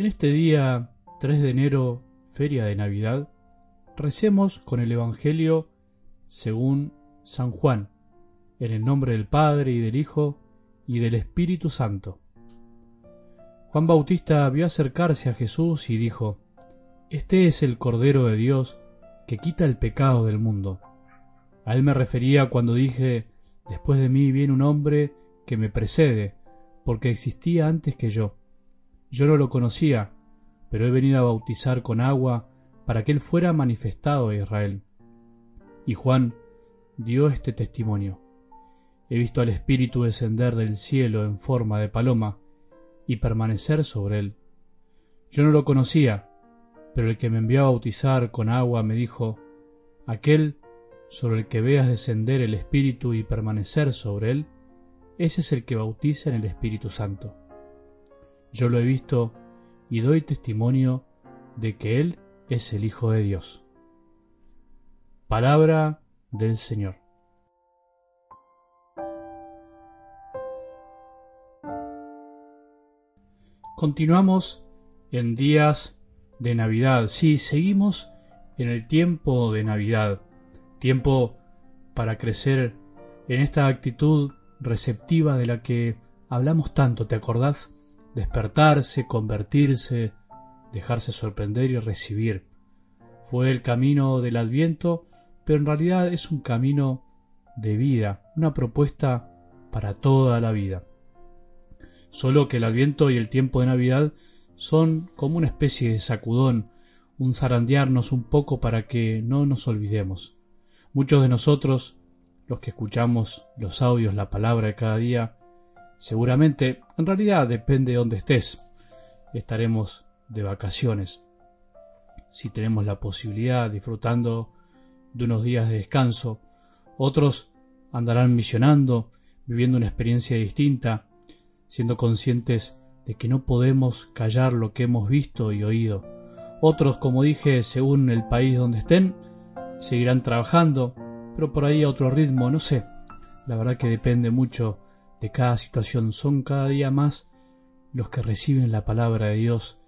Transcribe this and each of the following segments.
En este día 3 de enero, feria de Navidad, recemos con el Evangelio según San Juan, en el nombre del Padre y del Hijo y del Espíritu Santo. Juan Bautista vio acercarse a Jesús y dijo, Este es el Cordero de Dios que quita el pecado del mundo. A él me refería cuando dije, Después de mí viene un hombre que me precede, porque existía antes que yo. Yo no lo conocía, pero he venido a bautizar con agua para que él fuera manifestado a Israel. Y Juan dio este testimonio. He visto al Espíritu descender del cielo en forma de paloma y permanecer sobre él. Yo no lo conocía, pero el que me envió a bautizar con agua me dijo, aquel sobre el que veas descender el Espíritu y permanecer sobre él, ese es el que bautiza en el Espíritu Santo. Yo lo he visto y doy testimonio de que Él es el Hijo de Dios. Palabra del Señor. Continuamos en días de Navidad. Sí, seguimos en el tiempo de Navidad. Tiempo para crecer en esta actitud receptiva de la que hablamos tanto, ¿te acordás? Despertarse, convertirse, dejarse sorprender y recibir. Fue el camino del adviento, pero en realidad es un camino de vida, una propuesta para toda la vida. Solo que el adviento y el tiempo de Navidad son como una especie de sacudón, un zarandearnos un poco para que no nos olvidemos. Muchos de nosotros, los que escuchamos los audios, la palabra de cada día, seguramente, en realidad depende de dónde estés, estaremos de vacaciones. Si tenemos la posibilidad, disfrutando de unos días de descanso, otros andarán misionando, viviendo una experiencia distinta, siendo conscientes de que no podemos callar lo que hemos visto y oído. Otros, como dije, según el país donde estén, seguirán trabajando, pero por ahí a otro ritmo, no sé. La verdad que depende mucho de cada situación. Son cada día más los que reciben la palabra de Dios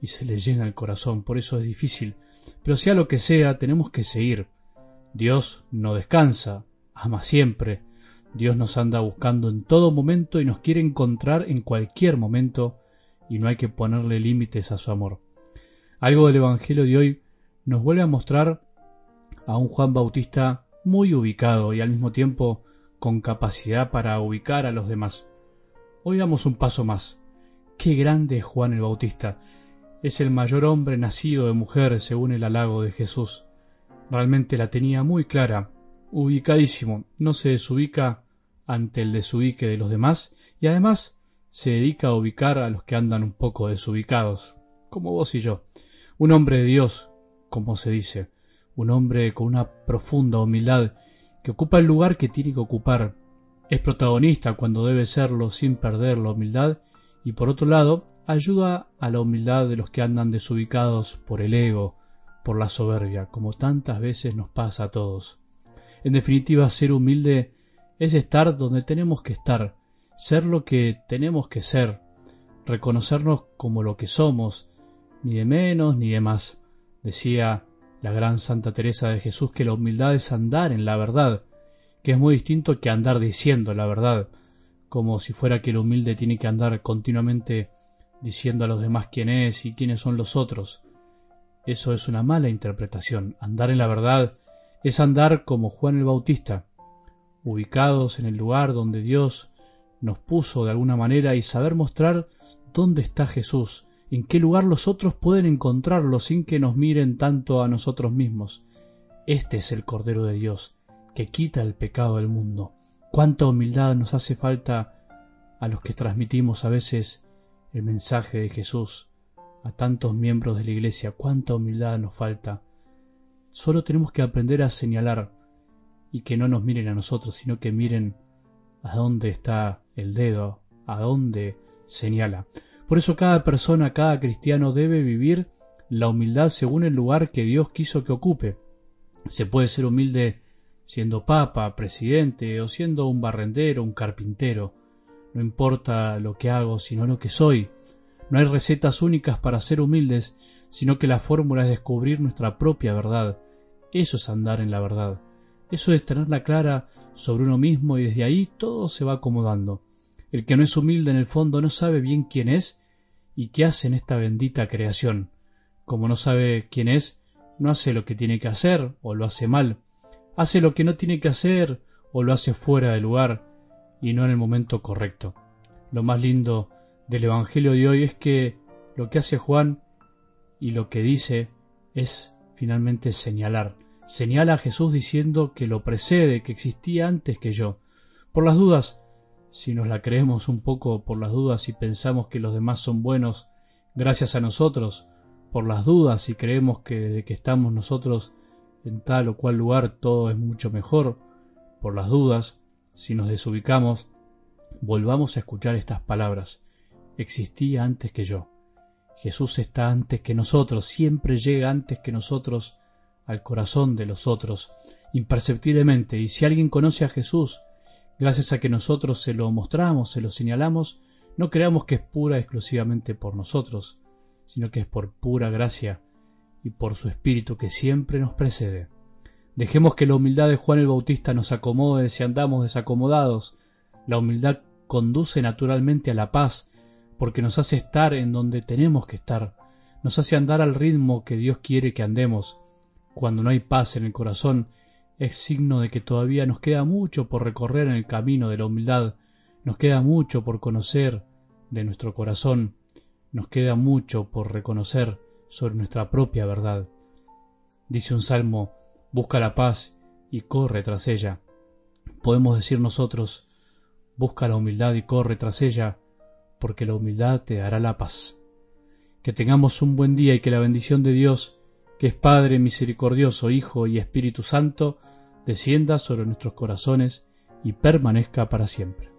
y se les llena el corazón. Por eso es difícil. Pero sea lo que sea, tenemos que seguir. Dios no descansa, ama siempre. Dios nos anda buscando en todo momento y nos quiere encontrar en cualquier momento y no hay que ponerle límites a su amor. Algo del Evangelio de hoy nos vuelve a mostrar a un Juan Bautista muy ubicado y al mismo tiempo con capacidad para ubicar a los demás. Hoy damos un paso más. Qué grande es Juan el Bautista. Es el mayor hombre nacido de mujer según el halago de Jesús. Realmente la tenía muy clara, ubicadísimo, no se desubica ante el desubique de los demás y además se dedica a ubicar a los que andan un poco desubicados, como vos y yo. Un hombre de Dios, como se dice, un hombre con una profunda humildad que ocupa el lugar que tiene que ocupar. Es protagonista cuando debe serlo sin perder la humildad y por otro lado ayuda a la humildad de los que andan desubicados por el ego, por la soberbia, como tantas veces nos pasa a todos. En definitiva, ser humilde es estar donde tenemos que estar, ser lo que tenemos que ser, reconocernos como lo que somos, ni de menos ni de más. Decía la gran Santa Teresa de Jesús que la humildad es andar en la verdad, que es muy distinto que andar diciendo la verdad, como si fuera que el humilde tiene que andar continuamente diciendo a los demás quién es y quiénes son los otros. Eso es una mala interpretación. Andar en la verdad es andar como Juan el Bautista, ubicados en el lugar donde Dios nos puso de alguna manera y saber mostrar dónde está Jesús, en qué lugar los otros pueden encontrarlo sin que nos miren tanto a nosotros mismos. Este es el Cordero de Dios, que quita el pecado del mundo. Cuánta humildad nos hace falta a los que transmitimos a veces el mensaje de Jesús, a tantos miembros de la Iglesia, cuánta humildad nos falta. Solo tenemos que aprender a señalar y que no nos miren a nosotros, sino que miren a dónde está el dedo, a dónde señala. Por eso cada persona, cada cristiano debe vivir la humildad según el lugar que Dios quiso que ocupe. Se puede ser humilde siendo papa, presidente o siendo un barrendero, un carpintero. No importa lo que hago, sino lo que soy. No hay recetas únicas para ser humildes, sino que la fórmula es descubrir nuestra propia verdad. Eso es andar en la verdad. Eso es tenerla clara sobre uno mismo y desde ahí todo se va acomodando. El que no es humilde en el fondo no sabe bien quién es y qué hace en esta bendita creación. Como no sabe quién es, no hace lo que tiene que hacer o lo hace mal. Hace lo que no tiene que hacer o lo hace fuera de lugar y no en el momento correcto. Lo más lindo del Evangelio de hoy es que lo que hace Juan y lo que dice es finalmente señalar. Señala a Jesús diciendo que lo precede, que existía antes que yo. Por las dudas, si nos la creemos un poco por las dudas y pensamos que los demás son buenos gracias a nosotros, por las dudas y creemos que desde que estamos nosotros en tal o cual lugar todo es mucho mejor, por las dudas, si nos desubicamos, volvamos a escuchar estas palabras. Existía antes que yo. Jesús está antes que nosotros, siempre llega antes que nosotros al corazón de los otros, imperceptiblemente. Y si alguien conoce a Jesús, gracias a que nosotros se lo mostramos, se lo señalamos, no creamos que es pura exclusivamente por nosotros, sino que es por pura gracia y por su Espíritu que siempre nos precede. Dejemos que la humildad de Juan el Bautista nos acomode si andamos desacomodados. La humildad conduce naturalmente a la paz, porque nos hace estar en donde tenemos que estar, nos hace andar al ritmo que Dios quiere que andemos. Cuando no hay paz en el corazón, es signo de que todavía nos queda mucho por recorrer en el camino de la humildad, nos queda mucho por conocer de nuestro corazón, nos queda mucho por reconocer sobre nuestra propia verdad. Dice un salmo, busca la paz y corre tras ella. Podemos decir nosotros, busca la humildad y corre tras ella, porque la humildad te dará la paz. Que tengamos un buen día y que la bendición de Dios, que es Padre misericordioso, Hijo y Espíritu Santo, descienda sobre nuestros corazones y permanezca para siempre.